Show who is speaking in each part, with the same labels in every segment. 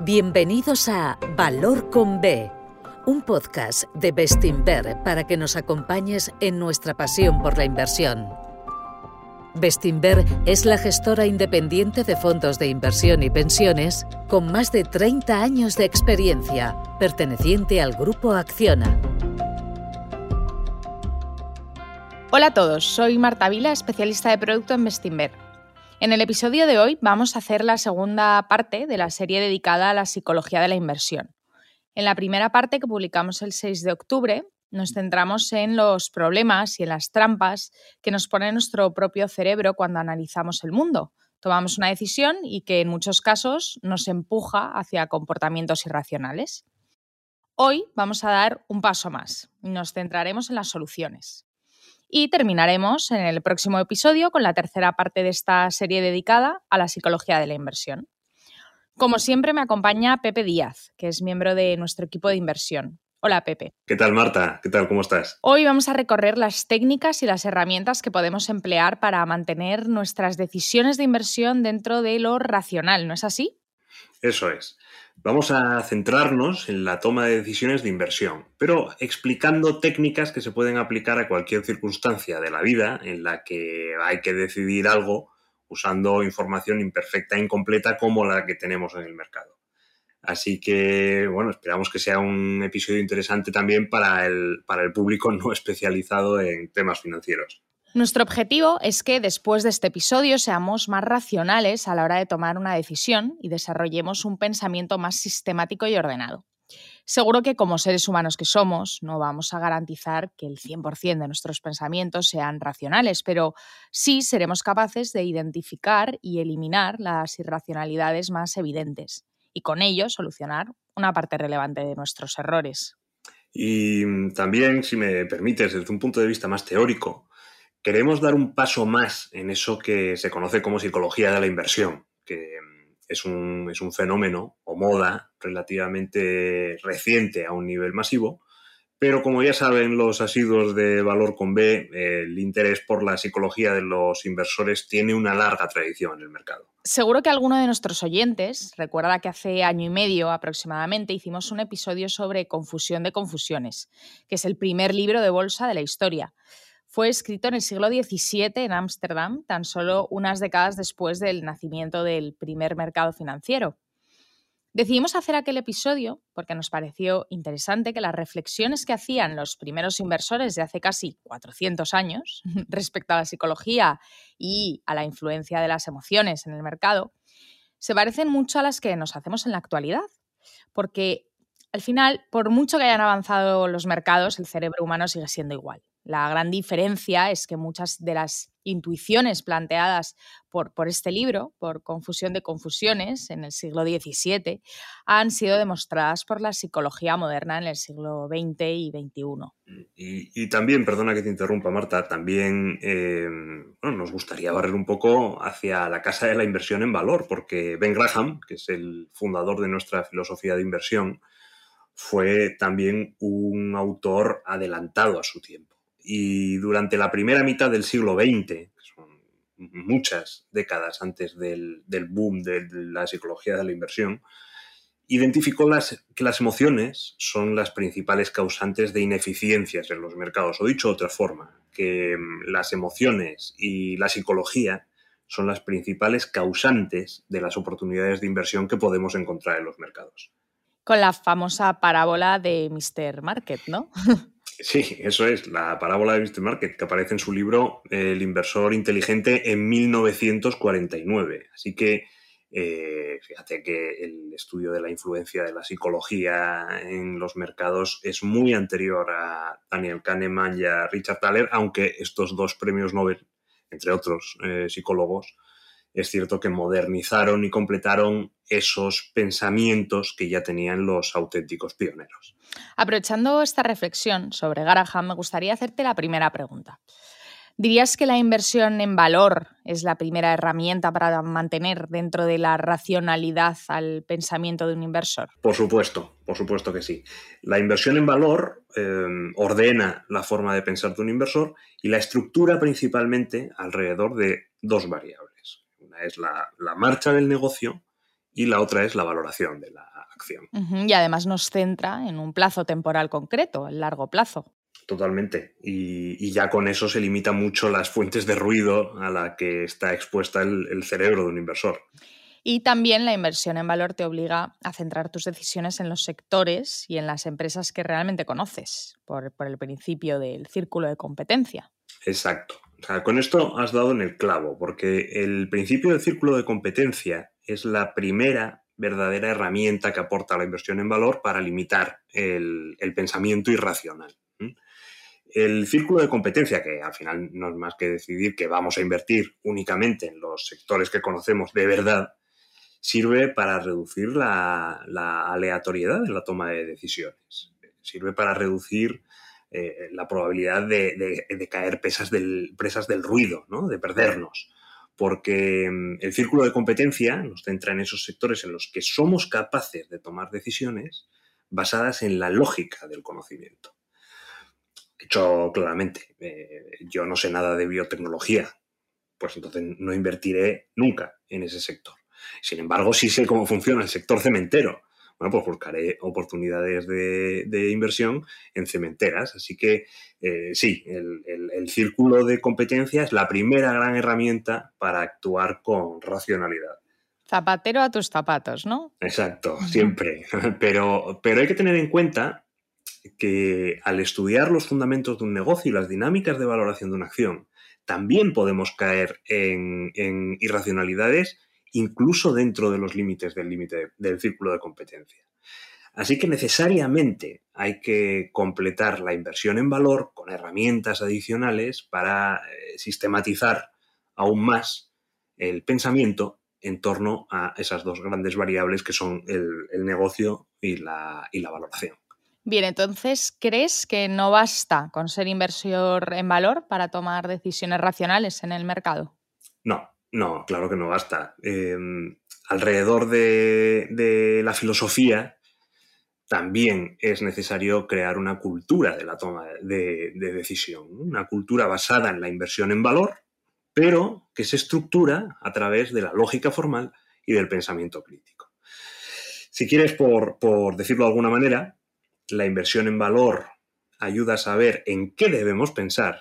Speaker 1: Bienvenidos a Valor con B, un podcast de Bestinver para que nos acompañes en nuestra pasión por la inversión. Bestinver es la gestora independiente de fondos de inversión y pensiones con más de 30 años de experiencia, perteneciente al grupo Acciona.
Speaker 2: Hola a todos, soy Marta Vila, especialista de producto en Bestinver. En el episodio de hoy vamos a hacer la segunda parte de la serie dedicada a la psicología de la inversión. En la primera parte que publicamos el 6 de octubre, nos centramos en los problemas y en las trampas que nos pone nuestro propio cerebro cuando analizamos el mundo. Tomamos una decisión y que en muchos casos nos empuja hacia comportamientos irracionales. Hoy vamos a dar un paso más y nos centraremos en las soluciones. Y terminaremos en el próximo episodio con la tercera parte de esta serie dedicada a la psicología de la inversión. Como siempre me acompaña Pepe Díaz, que es miembro de nuestro equipo de inversión. Hola Pepe.
Speaker 3: ¿Qué tal Marta? ¿Qué tal? ¿Cómo estás?
Speaker 2: Hoy vamos a recorrer las técnicas y las herramientas que podemos emplear para mantener nuestras decisiones de inversión dentro de lo racional, ¿no es así?
Speaker 3: Eso es. Vamos a centrarnos en la toma de decisiones de inversión, pero explicando técnicas que se pueden aplicar a cualquier circunstancia de la vida en la que hay que decidir algo usando información imperfecta e incompleta como la que tenemos en el mercado. Así que, bueno, esperamos que sea un episodio interesante también para el, para el público no especializado en temas financieros.
Speaker 2: Nuestro objetivo es que después de este episodio seamos más racionales a la hora de tomar una decisión y desarrollemos un pensamiento más sistemático y ordenado. Seguro que como seres humanos que somos, no vamos a garantizar que el 100% de nuestros pensamientos sean racionales, pero sí seremos capaces de identificar y eliminar las irracionalidades más evidentes y con ello solucionar una parte relevante de nuestros errores.
Speaker 3: Y también, si me permites, desde un punto de vista más teórico, queremos dar un paso más en eso que se conoce como psicología de la inversión, que mm, es un, es un fenómeno o moda relativamente reciente a un nivel masivo, pero como ya saben los asiduos de Valor con B, el interés por la psicología de los inversores tiene una larga tradición en el mercado.
Speaker 2: Seguro que alguno de nuestros oyentes recuerda que hace año y medio aproximadamente hicimos un episodio sobre Confusión de Confusiones, que es el primer libro de bolsa de la historia fue escrito en el siglo XVII en Ámsterdam, tan solo unas décadas después del nacimiento del primer mercado financiero. Decidimos hacer aquel episodio porque nos pareció interesante que las reflexiones que hacían los primeros inversores de hace casi 400 años respecto a la psicología y a la influencia de las emociones en el mercado se parecen mucho a las que nos hacemos en la actualidad, porque al final, por mucho que hayan avanzado los mercados, el cerebro humano sigue siendo igual. La gran diferencia es que muchas de las intuiciones planteadas por, este libro, por Confusión de Confusiones, en el siglo XVII, han sido demostradas por la psicología moderna en el siglo XX y XXI.
Speaker 3: Y, también, perdona que te interrumpa, Marta, también eh, nos gustaría barrer un poco hacia la casa de la inversión en valor, porque Ben Graham, que es el fundador de nuestra filosofía de inversión, fue también un autor adelantado a su tiempo y durante la primera mitad del siglo XX, son muchas décadas antes del, boom de la psicología de la inversión, identificó que las emociones son las principales causantes de ineficiencias en los mercados, o dicho de otra forma, que mm, las emociones y la psicología son las principales causantes de las oportunidades de inversión que podemos encontrar en los mercados.
Speaker 2: Con la famosa parábola de Mr. Market, ¿no?
Speaker 3: Sí, eso es, la parábola de. Market, que aparece en su libro El inversor inteligente en 1949. Así que eh, fíjate que el estudio de la influencia de la psicología en los mercados es muy anterior a Daniel Kahneman y a Richard Thaler, aunque estos dos premios Nobel, entre otros eh, psicólogos, es cierto que modernizaron y completaron esos pensamientos que ya tenían los auténticos pioneros.
Speaker 2: Aprovechando esta reflexión sobre Graham, me gustaría hacerte la primera pregunta. ¿Dirías que la inversión en valor es la primera herramienta para mantener dentro de la racionalidad al pensamiento de un inversor?
Speaker 3: Por supuesto, por supuesto que sí. La inversión en valor eh, ordena la forma de pensar de un inversor y la estructura principalmente alrededor de dos variables es la, marcha del negocio y la otra es la valoración de la acción.
Speaker 2: Y además nos centra en un plazo temporal concreto, el largo plazo.
Speaker 3: Totalmente. Y, ya con eso se limita mucho las fuentes de ruido a la que está expuesta el, cerebro de un inversor.
Speaker 2: Y también la inversión en valor te obliga a centrar tus decisiones en los sectores y en las empresas que realmente conoces, por, por el principio del círculo de competencia.
Speaker 3: Exacto. Con esto has dado en el clavo, porque el principio del círculo de competencia es la primera verdadera herramienta que aporta la inversión en valor para limitar el, pensamiento irracional. El círculo de competencia, que al final no es más que decidir que vamos a invertir únicamente en los sectores que conocemos de verdad, sirve para reducir la, aleatoriedad en la toma de decisiones. Sirve para reducir eh, la probabilidad de, caer presas del, presas del ruido, ¿no? de perdernos porque mm, el círculo de competencia nos centra en esos sectores en los que somos capaces de tomar decisiones basadas en la lógica del conocimiento. Dicho claramente, eh, yo no sé nada de biotecnología, pues entonces no invertiré nunca en ese sector. Sin embargo, sí sé cómo funciona el sector cementero bueno, pues buscaré oportunidades de, inversión en cementeras. Así que eh, sí, el, círculo de competencia es la primera gran herramienta para actuar con racionalidad.
Speaker 2: Zapatero a tus zapatos, ¿no?
Speaker 3: Exacto, siempre. Pero, pero hay que tener en cuenta que al estudiar los fundamentos de un negocio y las dinámicas de valoración de una acción, también podemos caer en, en irracionalidades incluso dentro de los límites del límite del círculo de competencia. Así que necesariamente hay que completar la inversión en valor con herramientas adicionales para eh, sistematizar aún más el pensamiento en torno a esas dos grandes variables que son el, negocio y la, y la valoración.
Speaker 2: Bien, entonces, ¿crees que no basta con ser inversor en valor para tomar decisiones racionales en el mercado?
Speaker 3: No, no, claro que no basta. Em, alrededor de, la filosofía también es necesario crear una cultura de la toma de, decisión, una cultura basada en la inversión en valor, pero que se estructura a través de la lógica formal y del pensamiento crítico. Si quieres, por, por decirlo de alguna manera, la inversión en valor ayuda a saber en qué debemos pensar,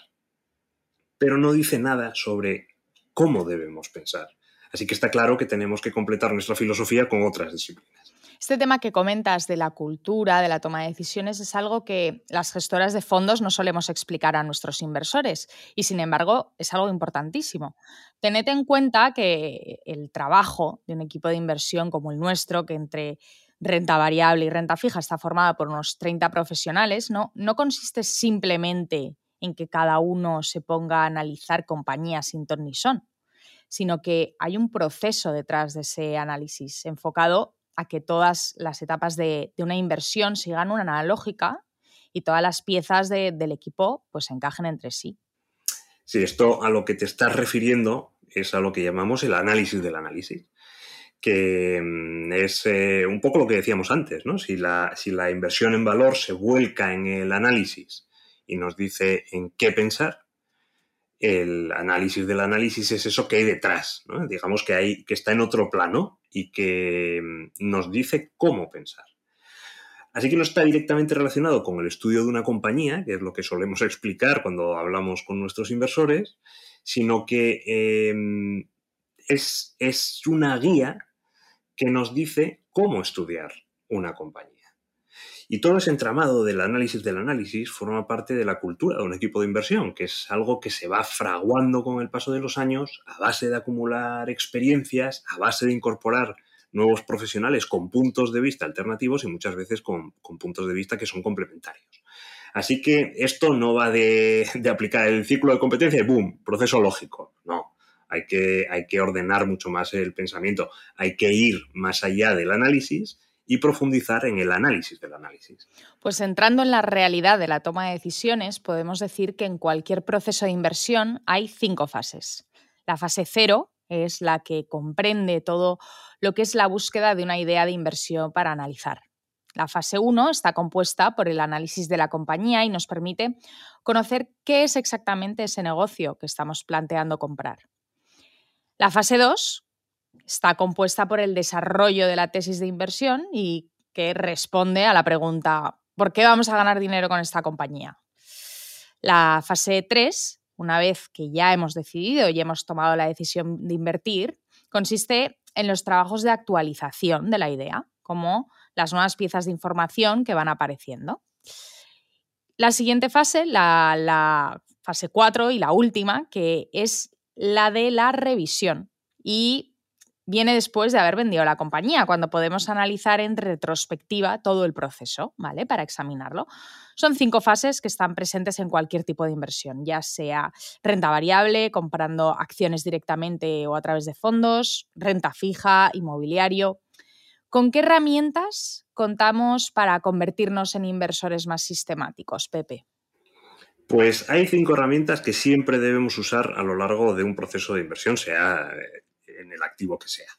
Speaker 3: pero no dice nada sobre cómo debemos pensar. Así que está claro que tenemos que completar nuestra filosofía con otras disciplinas.
Speaker 2: Este tema que comentas de la cultura, de la toma de decisiones, es algo que las gestoras de fondos no solemos explicar a nuestros inversores y, sin embargo, es algo importantísimo. Tened en cuenta que el trabajo de un equipo de inversión como el nuestro, que entre renta variable y renta fija está formada por unos 30 profesionales, no, no consiste simplemente en que cada uno se ponga a analizar compañías sin ton sino que hay un proceso detrás de ese análisis enfocado a que todas las etapas de, una inversión sigan una lógica y todas las piezas del equipo pues encajen entre sí.
Speaker 3: Sí, esto a lo que te estás refiriendo es a lo que llamamos el análisis del análisis, que mm, es eh, un poco lo que decíamos antes, ¿no? Si la inversión en valor se vuelca en el análisis y nos dice en qué pensar. El análisis del análisis es eso que hay detrás, digamos que, hay, que está en otro plano y que mm, nos dice cómo pensar. Así que no está directamente relacionado con el estudio de una compañía, que es lo que solemos explicar cuando hablamos con nuestros inversores, sino que em, es, es una guía que nos dice cómo estudiar una compañía. Y todo ese entramado del análisis del análisis forma parte de la cultura de un equipo de inversión, que es algo que se va fraguando con el paso de los años a base de acumular experiencias, a base de incorporar nuevos profesionales con puntos de vista alternativos y muchas veces con, puntos de vista que son complementarios. Así que esto no va de, aplicar el ciclo de competencia y ¡boom! Proceso lógico. No. Hay que, hay que ordenar mucho más el pensamiento. Hay que ir más allá del análisis y profundizar en el análisis del análisis.
Speaker 2: Pues entrando en la realidad de la toma de decisiones, podemos decir que en cualquier proceso de inversión hay cinco fases. La fase cero es la que comprende todo lo que es la búsqueda de una idea de inversión para analizar. La fase 1 está compuesta por el análisis de la compañía y nos permite conocer qué es exactamente ese negocio que estamos planteando comprar. La fase 2 está compuesta por el desarrollo de la tesis de inversión y que responde a la pregunta ¿por qué vamos a ganar dinero con esta compañía? La fase 3, una vez que ya hemos decidido y hemos tomado la decisión de invertir, consiste en los trabajos de actualización de la idea, como las nuevas piezas de información que van apareciendo. La siguiente fase, la, fase 4 y la última, que es la de la revisión. Y viene después de haber vendido la compañía, cuando podemos analizar en retrospectiva todo el proceso, ¿vale? Para examinarlo. Son cinco fases que están presentes en cualquier tipo de inversión, ya sea renta variable, comprando acciones directamente o a través de fondos, renta fija, inmobiliario. ¿Con qué herramientas contamos para convertirnos en inversores más sistemáticos, Pepe?
Speaker 3: Pues hay cinco herramientas que siempre debemos usar a lo largo de un proceso de inversión, sea en el activo que sea.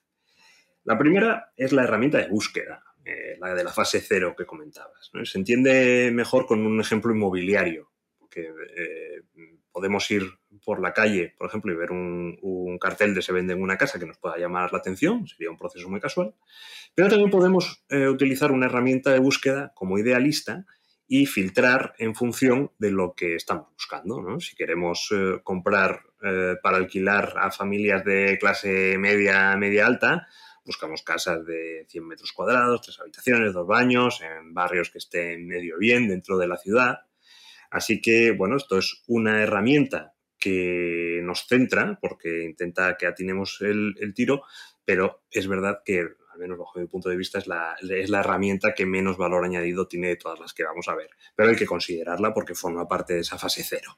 Speaker 3: La primera es la herramienta de búsqueda, eh, la de la fase cero que comentabas. Se entiende mejor con un ejemplo inmobiliario, porque eh, podemos ir por la calle, por ejemplo, y ver un, cartel de se vende en una casa que nos pueda llamar la atención, sería un proceso muy casual, pero también podemos eh, utilizar una herramienta de búsqueda como idealista y filtrar en función de lo que estamos buscando. Si queremos comprar eh, para alquilar a familias de clase media, media alta, buscamos casas de 100 metros cuadrados, tres habitaciones, dos baños, en barrios que estén medio bien dentro de la ciudad. Así que, bueno, esto es una herramienta que nos centra porque intenta que atinemos el, tiro, pero es verdad que, al menos bajo mi punto de vista, es la, es la herramienta que menos valor añadido tiene de todas las que vamos a ver. Pero hay que considerarla porque forma parte de esa fase cero.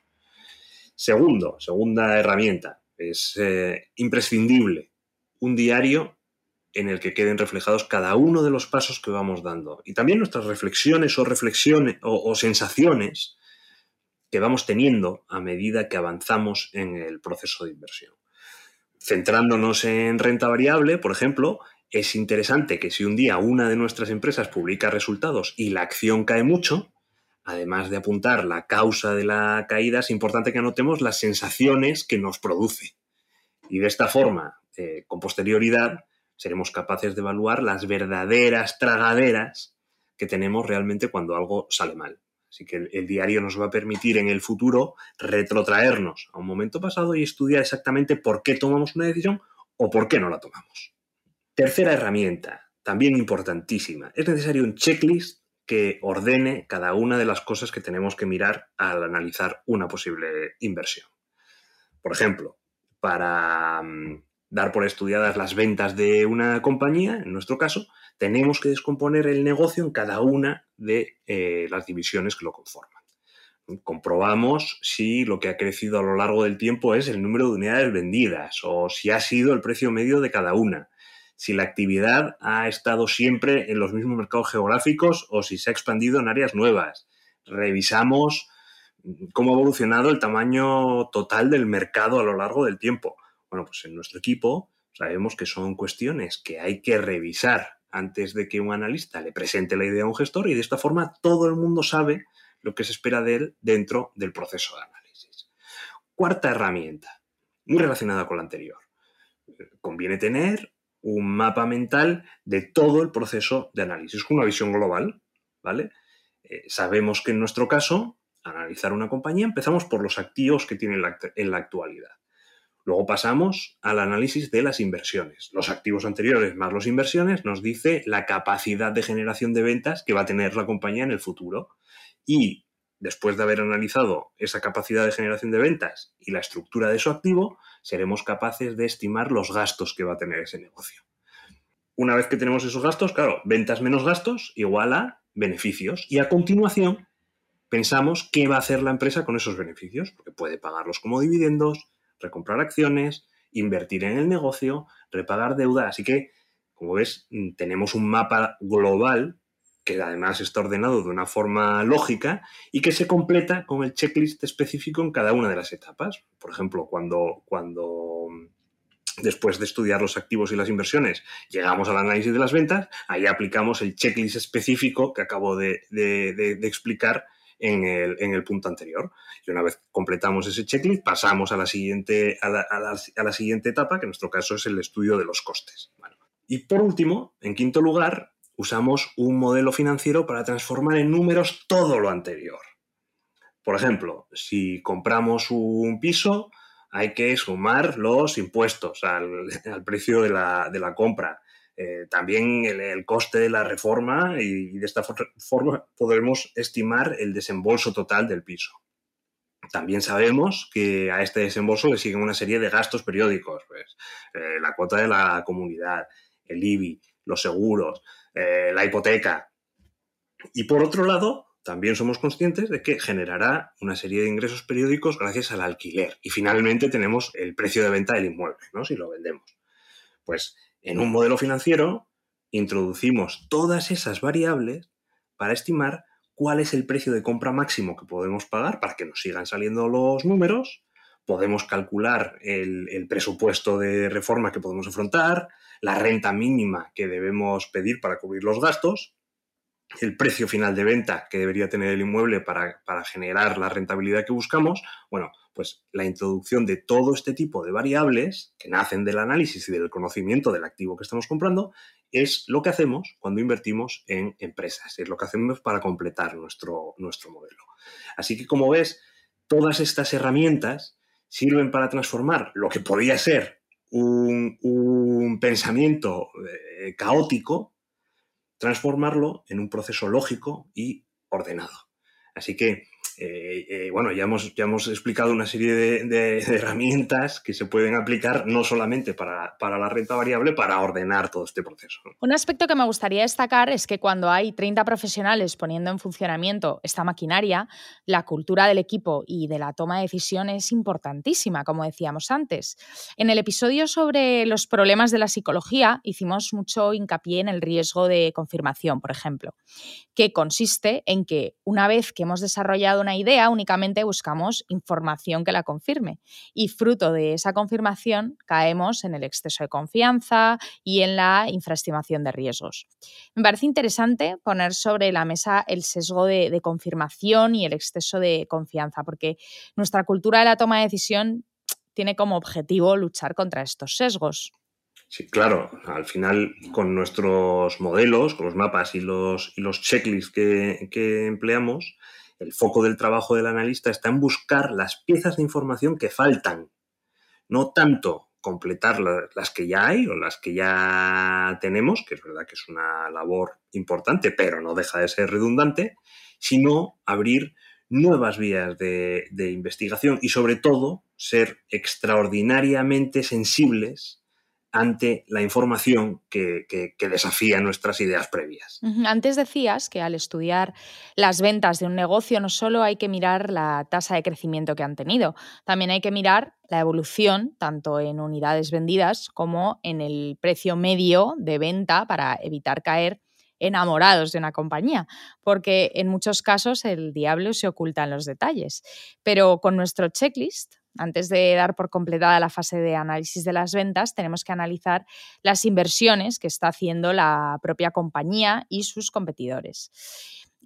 Speaker 3: Segundo, segunda herramienta, es eh, imprescindible un diario en el que queden reflejados cada uno de los pasos que vamos dando y también nuestras reflexiones o reflexiones o, sensaciones que vamos teniendo a medida que avanzamos en el proceso de inversión. Centrándonos en renta variable, por ejemplo, es interesante que si un día una de nuestras empresas publica resultados y la acción cae mucho, además de apuntar la causa de la caída, es importante que anotemos las sensaciones que nos produce. Y de esta forma, eh, con posterioridad, seremos capaces de evaluar las verdaderas tragaderas que tenemos realmente cuando algo sale mal. Así que el, diario nos va a permitir en el futuro retrotraernos a un momento pasado y estudiar exactamente por qué tomamos una decisión o por qué no la tomamos. Tercera herramienta, también importantísima, es necesario un checklist que ordene cada una de las cosas que tenemos que mirar al analizar una posible inversión. Por ejemplo, para mm, dar por estudiadas las ventas de una compañía, en nuestro caso, tenemos que descomponer el negocio en cada una de eh, las divisiones que lo conforman. Comprobamos si lo que ha crecido a lo largo del tiempo es el número de unidades vendidas o si ha sido el precio medio de cada una si la actividad ha estado siempre en los mismos mercados geográficos o si se ha expandido en áreas nuevas. Revisamos cómo ha evolucionado el tamaño total del mercado a lo largo del tiempo. Bueno, pues en nuestro equipo sabemos que son cuestiones que hay que revisar antes de que un analista le presente la idea a un gestor y de esta forma todo el mundo sabe lo que se espera de él dentro del proceso de análisis. Cuarta herramienta, muy relacionada con la anterior. Conviene tener un mapa mental de todo el proceso de análisis, con una visión global, ¿vale? Eh, sabemos que en nuestro caso, analizar una compañía, empezamos por los activos que tiene en la actualidad. Luego pasamos al análisis de las inversiones. Los activos anteriores más las inversiones nos dice la capacidad de generación de ventas que va a tener la compañía en el futuro. Y después de haber analizado esa capacidad de generación de ventas y la estructura de su activo, seremos capaces de estimar los gastos que va a tener ese negocio. Una vez que tenemos esos gastos, claro, ventas menos gastos igual a beneficios. Y a continuación, pensamos qué va a hacer la empresa con esos beneficios, porque puede pagarlos como dividendos, recomprar acciones, invertir en el negocio, repagar deuda. Así que, como ves, tenemos un mapa global que además está ordenado de una forma lógica y que se completa con el checklist específico en cada una de las etapas. Por ejemplo, cuando, cuando después de estudiar los activos y las inversiones llegamos al análisis de las ventas, ahí aplicamos el checklist específico que acabo de, explicar en el, punto anterior. Y una vez completamos ese checklist, pasamos a la siguiente, a la, siguiente etapa, que en nuestro caso es el estudio de los costes. Y por último, en quinto lugar, usamos un modelo financiero para transformar en números todo lo anterior. Por ejemplo, si compramos un piso, hay que sumar los impuestos al, precio de la, compra. Eh, también el, coste de la reforma y, de esta forma podremos estimar el desembolso total del piso. También sabemos que a este desembolso le siguen una serie de gastos periódicos, pues, eh, la cuota de la comunidad, el IBI, los seguros, eh, la hipoteca. Y por otro lado, también somos conscientes de que generará una serie de ingresos periódicos gracias al alquiler. Y finalmente tenemos el precio de venta del inmueble, ¿no? Si lo vendemos. Pues en un modelo financiero introducimos todas esas variables para estimar cuál es el precio de compra máximo que podemos pagar para que nos sigan saliendo los números. Podemos calcular el, presupuesto de reforma que podemos afrontar, la renta mínima que debemos pedir para cubrir los gastos el precio final de venta que debería tener el inmueble para, generar la rentabilidad que buscamos, bueno, pues la introducción de todo este tipo de variables que nacen del análisis y del conocimiento del activo que estamos comprando es lo que hacemos cuando invertimos en empresas, es lo que hacemos para completar nuestro, nuestro modelo. Así que como ves, todas estas herramientas sirven para transformar lo que podía ser un, pensamiento eh, caótico transformarlo en un proceso lógico y ordenado. Así que eh, eh, bueno, ya hemos, ya hemos explicado una serie de, herramientas que se pueden aplicar no solamente para, la renta variable, para ordenar todo este proceso.
Speaker 2: Un aspecto que me gustaría destacar es que cuando hay 30 profesionales poniendo en funcionamiento esta maquinaria, la cultura del equipo y de la toma de decisión es importantísima, como decíamos antes. En el episodio sobre los problemas de la psicología hicimos mucho hincapié en el riesgo de confirmación, por ejemplo, que consiste en que una vez que hemos desarrollado una idea, únicamente buscamos información que la confirme. Y fruto de esa confirmación caemos en el exceso de confianza y en la infraestimación de riesgos. Me parece interesante poner sobre la mesa el sesgo de, confirmación y el exceso de confianza, porque nuestra cultura de la toma de decisión tiene como objetivo luchar contra estos sesgos.
Speaker 3: Sí, claro, al final con nuestros modelos, con los mapas y los, checklists que empleamos, el foco del trabajo del analista está en buscar las piezas de información que faltan, no tanto completar las que ya hay o las que ya tenemos, que es verdad que es una labor importante, pero no deja de ser redundante, sino abrir nuevas vías de, investigación y sobre todo ser extraordinariamente sensibles ante la información que, desafía nuestras ideas previas.
Speaker 2: Antes decías que al estudiar las ventas de un negocio no solo hay que mirar la tasa de crecimiento que han tenido, también hay que mirar la evolución tanto en unidades vendidas como en el precio medio de venta para evitar caer enamorados de una compañía, porque en muchos casos el diablo se oculta en los detalles. Pero con nuestro checklist antes de dar por completada la fase de análisis de las ventas, tenemos que analizar las inversiones que está haciendo la propia compañía y sus competidores.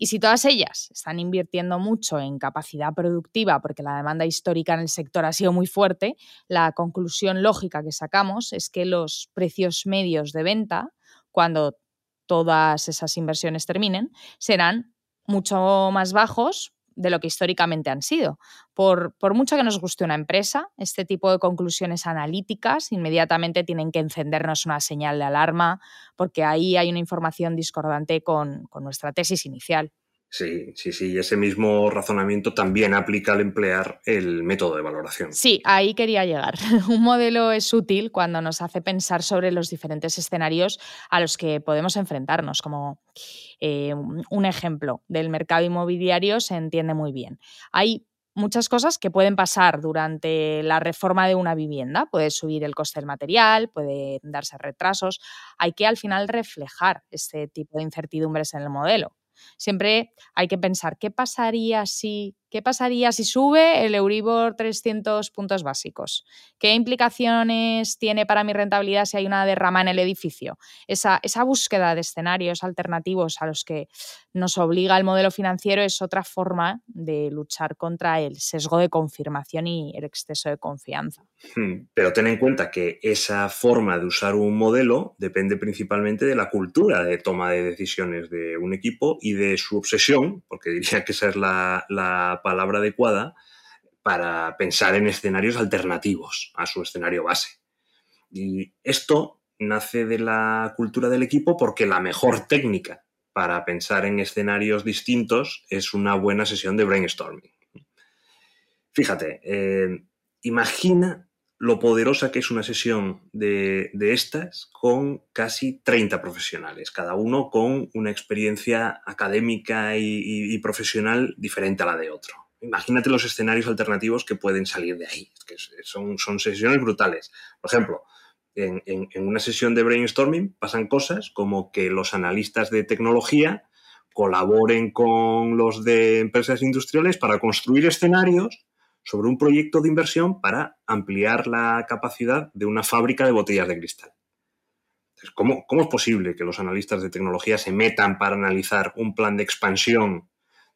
Speaker 2: Y si todas ellas están invirtiendo mucho en capacidad productiva porque la demanda histórica en el sector ha sido muy fuerte, la conclusión lógica que sacamos es que los precios medios de venta, cuando todas esas inversiones terminen, serán mucho más bajos de lo que históricamente han sido. Por, por, mucho que nos guste una empresa, este tipo de conclusiones analíticas inmediatamente tienen que encendernos una señal de alarma porque ahí hay una información discordante con, con nuestra tesis inicial.
Speaker 3: Sí, sí, sí. Ese mismo razonamiento también aplica al emplear el método de valoración.
Speaker 2: Sí, ahí quería llegar. Un modelo es útil cuando nos hace pensar sobre los diferentes escenarios a los que podemos enfrentarnos. Como eh, un ejemplo del mercado inmobiliario se entiende muy bien. Hay muchas cosas que pueden pasar durante la reforma de una vivienda. Puede subir el coste del material, puede darse retrasos. Hay que al final reflejar este tipo de incertidumbres en el modelo. Siempre hay que pensar qué pasaría si ¿Qué pasaría si sube el Euribor 300 puntos básicos? ¿Qué implicaciones tiene para mi rentabilidad si hay una derrama en el edificio? Esa, búsqueda de escenarios alternativos a los que nos obliga el modelo financiero es otra forma de luchar contra el sesgo de confirmación y el exceso de confianza.
Speaker 3: Hmm, pero ten en cuenta que esa forma de usar un modelo depende principalmente de la cultura de toma de decisiones de un equipo y de su obsesión, porque diría que esa es la palabra adecuada, para pensar en escenarios alternativos a su escenario base. Y esto nace de la cultura del equipo porque la mejor técnica para pensar en escenarios distintos es una buena sesión de brainstorming. Fíjate, eh, imagina lo poderosa que es una sesión de, estas con casi 30 profesionales, cada uno con una experiencia académica y, profesional diferente a la de otro. Imagínate los escenarios alternativos que pueden salir de ahí, son, son sesiones brutales. Por ejemplo, en, en, una sesión de brainstorming pasan cosas como que los analistas de tecnología colaboren con los de empresas industriales para construir escenarios sobre un proyecto de inversión para ampliar la capacidad de una fábrica de botellas de cristal. ¿cómo, ¿Cómo es posible que los analistas de tecnología se metan para analizar un plan de expansión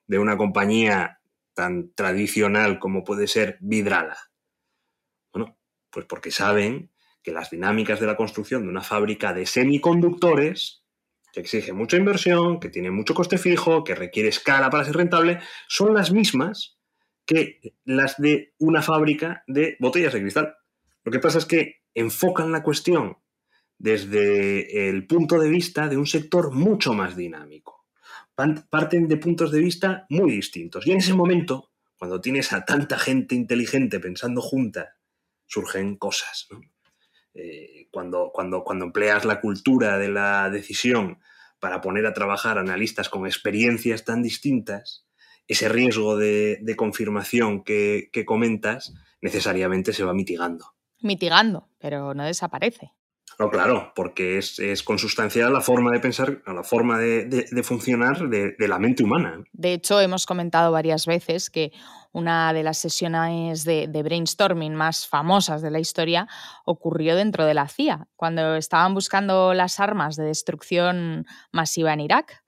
Speaker 3: de una compañía tan tradicional como puede ser Vidrala? Bueno, pues porque saben que las dinámicas de la construcción de una fábrica de semiconductores, que exige mucha inversión, que tiene mucho coste fijo, que requiere escala para ser rentable, son las mismas que las de una fábrica de botellas de cristal. Lo que pasa es que enfocan la cuestión desde el punto de vista de un sector mucho más dinámico. Parten de puntos de vista muy distintos. Y en ese momento, cuando tienes a tanta gente inteligente pensando junta, surgen cosas. Eh, cuando, cuando, cuando empleas la cultura de la decisión para poner a trabajar analistas con experiencias tan distintas, ese riesgo de, confirmación que, comentas necesariamente se va mitigando.
Speaker 2: Mitigando, pero no desaparece.
Speaker 3: No, claro, porque es, consustancial a la forma de pensar, a la forma de, funcionar de, la mente humana.
Speaker 2: De hecho, hemos comentado varias veces que una de las sesiones de, brainstorming más famosas de la historia ocurrió dentro de la CIA, cuando estaban buscando las armas de destrucción masiva en Irak.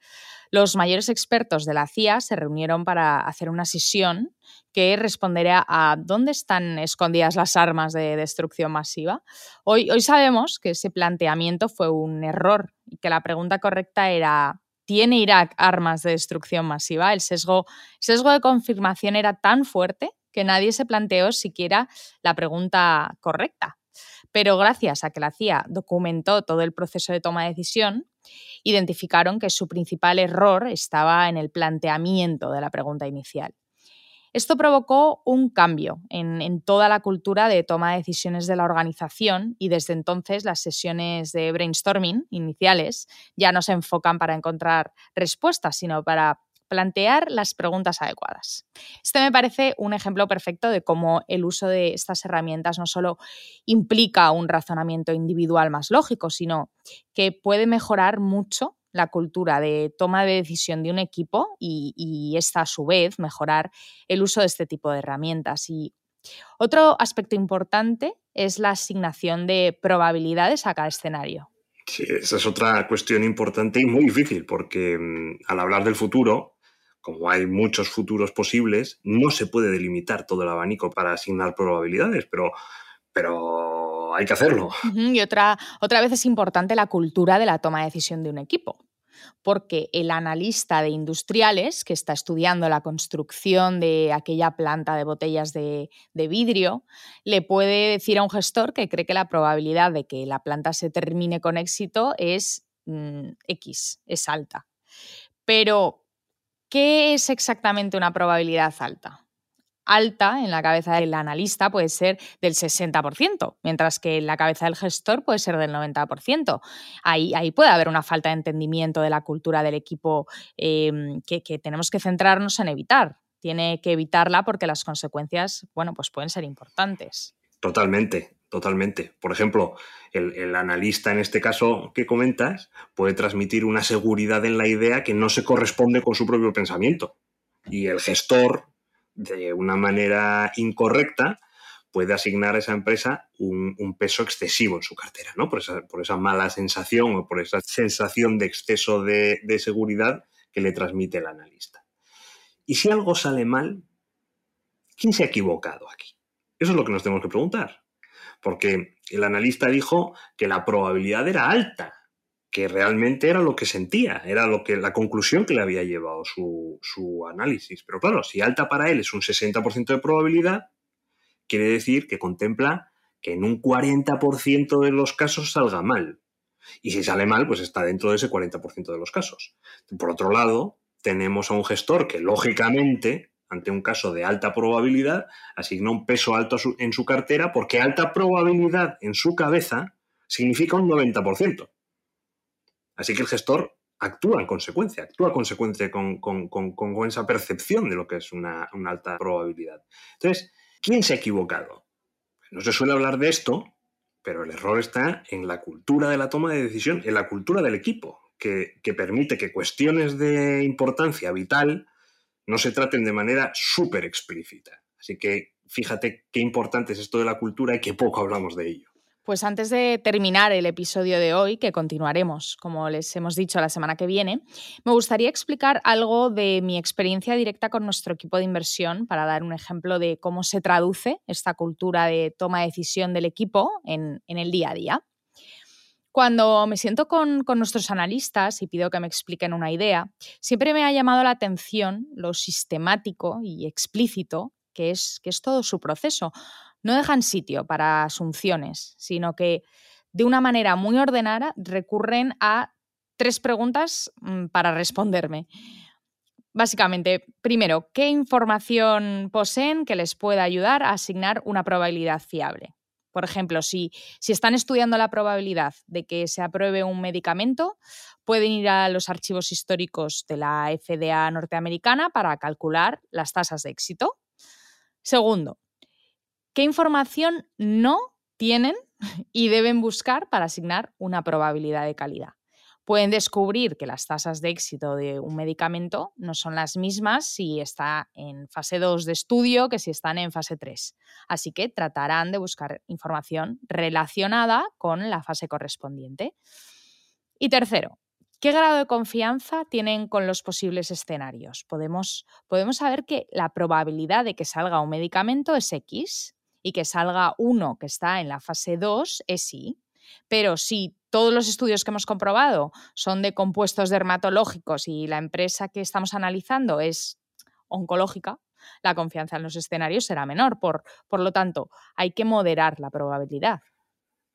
Speaker 2: Los mayores expertos de la CIA se reunieron para hacer una sesión que respondería a dónde están escondidas las armas de destrucción masiva. Hoy, hoy sabemos que ese planteamiento fue un error y que la pregunta correcta era ¿tiene Irak armas de destrucción masiva? El sesgo de confirmación era tan fuerte que nadie se planteó siquiera la pregunta correcta. Pero gracias a que la CIA documentó todo el proceso de toma de decisión, identificaron que su principal error estaba en el planteamiento de la pregunta inicial. Esto provocó un cambio en, toda la cultura de toma de decisiones de la organización y desde entonces las sesiones de brainstorming iniciales ya no se enfocan para encontrar respuestas, sino para plantear las preguntas adecuadas. Este me parece un ejemplo perfecto de cómo el uso de estas herramientas no solo implica un razonamiento individual más lógico, sino que puede mejorar mucho la cultura de toma de decisión de un equipo y, esta a su vez mejorar el uso de este tipo de herramientas. Y otro aspecto importante es la asignación de probabilidades a cada escenario.
Speaker 3: Sí, esa es otra cuestión importante y muy difícil, porque mm, al hablar del futuro, como hay muchos futuros posibles, no se puede delimitar todo el abanico para asignar probabilidades, pero, pero hay que hacerlo.
Speaker 2: Y otra, otra vez es importante la cultura de la toma de decisión de un equipo porque el analista de industriales que está estudiando la construcción de aquella planta de botellas de, vidrio le puede decir a un gestor que cree que la probabilidad de que la planta se termine con éxito es mm, X, es alta. Pero ¿Qué es exactamente una probabilidad alta? Alta en la cabeza del analista puede ser del 60%, mientras que en la cabeza del gestor puede ser del 90%. Ahí, ahí puede haber una falta de entendimiento de la cultura del equipo em, que, que tenemos que centrarnos en evitar. Tiene que evitarla porque las consecuencias, bueno, pues pueden ser importantes.
Speaker 3: Totalmente. Totalmente. Por ejemplo, el, analista en este caso que comentas puede transmitir una seguridad en la idea que no se corresponde con su propio pensamiento. Y el gestor de una manera incorrecta, puede asignar a esa empresa un, peso excesivo en su cartera, ¿no? Por esa, mala sensación o por esa sensación de exceso de seguridad que le transmite el analista. Y si algo sale mal, ¿quién se ha equivocado aquí? Eso es lo que nos tenemos que preguntar. Porque el analista dijo que la probabilidad era alta, que realmente era lo que sentía, era lo que, la conclusión que le había llevado su, su análisis. Pero claro, si alta para él es un 60% de probabilidad, quiere decir que contempla que en un 40% de los casos salga mal. Y si sale mal, pues está dentro de ese 40% de los casos. Por otro lado, tenemos a un gestor que lógicamente, ante un caso de alta probabilidad, asigna un peso alto en su cartera porque alta probabilidad en su cabeza significa un 90%. Así que el gestor actúa en consecuencia, actúa en consecuencia con, con, esa percepción de lo que es una, una alta probabilidad. Entonces, ¿Quién se ha equivocado? No se suele hablar de esto, pero el error está en la cultura de la toma de decisión, en la cultura del equipo, que, permite que cuestiones de importancia vital no se traten de manera súper explícita. Así que fíjate qué importante es esto de la cultura y qué poco hablamos de ello.
Speaker 2: Pues antes de terminar el episodio de hoy, que continuaremos, como les hemos dicho, la semana que viene, me gustaría explicar algo de mi experiencia directa con nuestro equipo de inversión para dar un ejemplo de cómo se traduce esta cultura de toma de decisión del equipo en, el día a día. Cuando me siento con, nuestros analistas y pido que me expliquen una idea, siempre me ha llamado la atención lo sistemático y explícito que es, que es todo su proceso no dejan sitio para asunciones, sino que de una manera muy ordenada recurren a tres preguntas mm, para responderme. Básicamente, primero, ¿qué información poseen que les pueda ayudar a asignar una probabilidad fiable? Por ejemplo, si, están estudiando la probabilidad de que se apruebe un medicamento, pueden ir a los archivos históricos de la FDA norteamericana para calcular las tasas de éxito. Segundo, ¿Qué información no tienen y deben buscar para asignar una probabilidad de calidad? Pueden descubrir que las tasas de éxito de un medicamento no son las mismas si está en fase 2 de estudio que si están en fase 3. Así que tratarán de buscar información relacionada con la fase correspondiente. Y tercero, ¿Qué grado de confianza tienen con los posibles escenarios? Podemos, podemos saber que la probabilidad de que salga un medicamento es X y que salga uno que está en la fase 2 es sí. Pero si todos los estudios que hemos comprobado son de compuestos dermatológicos y la empresa que estamos analizando es oncológica, la confianza en los escenarios será menor. Por, por lo tanto, hay que moderar la probabilidad.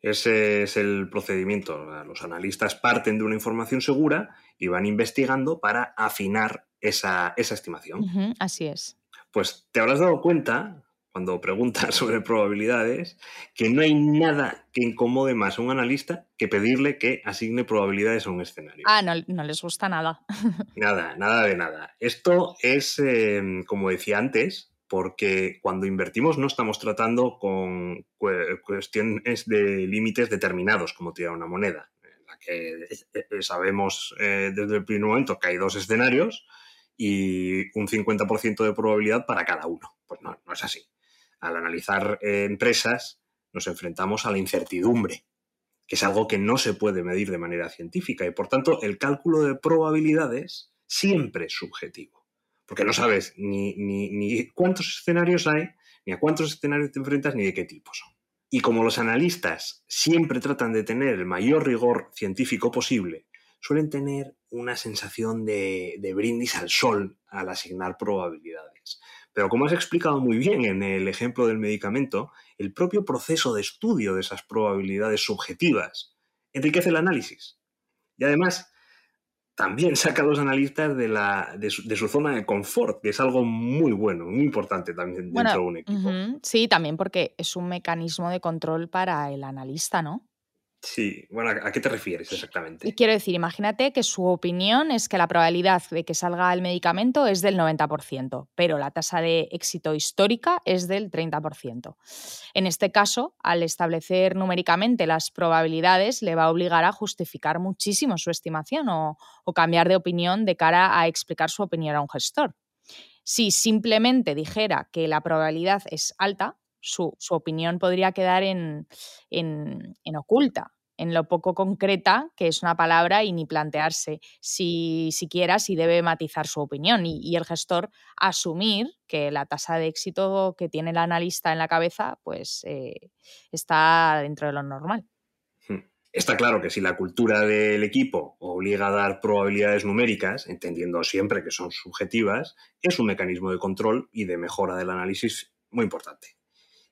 Speaker 3: Ese es el procedimiento. Los analistas parten de una información segura y van investigando para afinar esa, estimación.
Speaker 2: así es.
Speaker 3: Pues te habrás dado cuenta cuando pregunta sobre probabilidades, que no hay nada que incomode más a un analista que pedirle que asigne probabilidades a un escenario.
Speaker 2: Ah, no, no les gusta nada.
Speaker 3: Nada, nada de nada. Esto es, em, como decía antes, porque cuando invertimos no estamos tratando con cuestiones de límites determinados, como tirar una moneda, en la que eh, eh, sabemos eh, desde el primer momento que hay dos escenarios y un 50% de probabilidad para cada uno. Pues no, no es así al analizar eh, empresas, nos enfrentamos a la incertidumbre, que es algo que no se puede medir de manera científica y por tanto el cálculo de probabilidades siempre es subjetivo, porque no sabes ni, cuántos escenarios hay, ni a cuántos escenarios te enfrentas, ni de qué tipo son. Y como los analistas siempre tratan de tener el mayor rigor científico posible, suelen tener una sensación de brindis al sol al asignar probabilidades. Pero como has explicado muy bien en el ejemplo del medicamento, el propio proceso de estudio de esas probabilidades subjetivas enriquece el análisis. Y además, también saca a los analistas de, la, de, su, zona de confort, que es algo muy bueno, muy importante también dentro de un equipo.
Speaker 2: sí, también porque es un mecanismo de control para el analista, ¿no?
Speaker 3: Sí, bueno, ¿a qué te refieres exactamente?
Speaker 2: Y quiero decir, imagínate que su opinión es que la probabilidad de que salga el medicamento es del 90%, pero la tasa de éxito histórica es del 30%. En este caso, al establecer numéricamente las probabilidades, le va a obligar a justificar muchísimo su estimación o, o cambiar de opinión de cara a explicar su opinión a un gestor. Si simplemente dijera que la probabilidad es alta, su, opinión podría quedar en, oculta, en lo poco concreta que es una palabra y ni plantearse si siquiera si debe matizar su opinión y, el gestor asumir que la tasa de éxito que tiene el analista en la cabeza pues eh, está dentro de lo normal.
Speaker 3: Hmm. Está claro que si la cultura del equipo obliga a dar probabilidades numéricas, entendiendo siempre que son subjetivas, es un mecanismo de control y de mejora del análisis muy importante.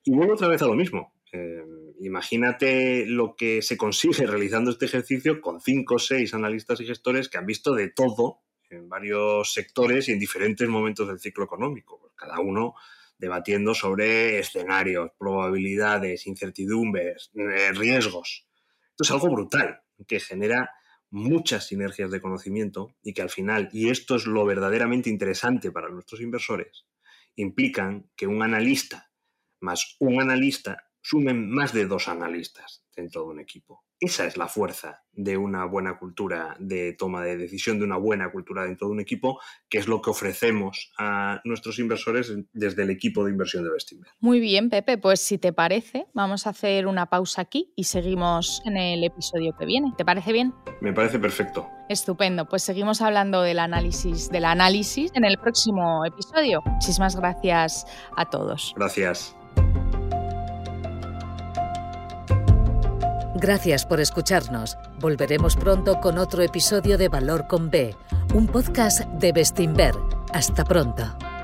Speaker 3: Y vuelvo otra vez a lo mismo. Eh, imagínate lo que se consigue realizando este ejercicio con cinco o seis analistas y gestores que han visto de todo en varios sectores y en diferentes momentos del ciclo económico, pues cada uno debatiendo sobre escenarios, probabilidades, incertidumbres, eh, riesgos. Esto es algo brutal, que genera muchas sinergias de conocimiento y que al final, y esto es lo verdaderamente interesante para nuestros inversores, implican que un analista más un analista sumen más de dos analistas dentro de un equipo. Esa es la fuerza de una buena cultura de toma de decisión, de una buena cultura dentro de un equipo, que es lo que ofrecemos a nuestros inversores desde el equipo de inversión de Bestinver.
Speaker 2: Muy bien, Pepe, pues si te parece, vamos a hacer una pausa aquí y seguimos en el episodio que viene. ¿Te parece bien?
Speaker 3: Me parece perfecto.
Speaker 2: Estupendo, pues seguimos hablando del análisis del análisis en el próximo episodio. Muchísimas gracias a todos.
Speaker 3: Gracias.
Speaker 1: Gracias por escucharnos. Volveremos pronto con otro episodio de Valor con B, un podcast de Bestinver. Hasta pronto.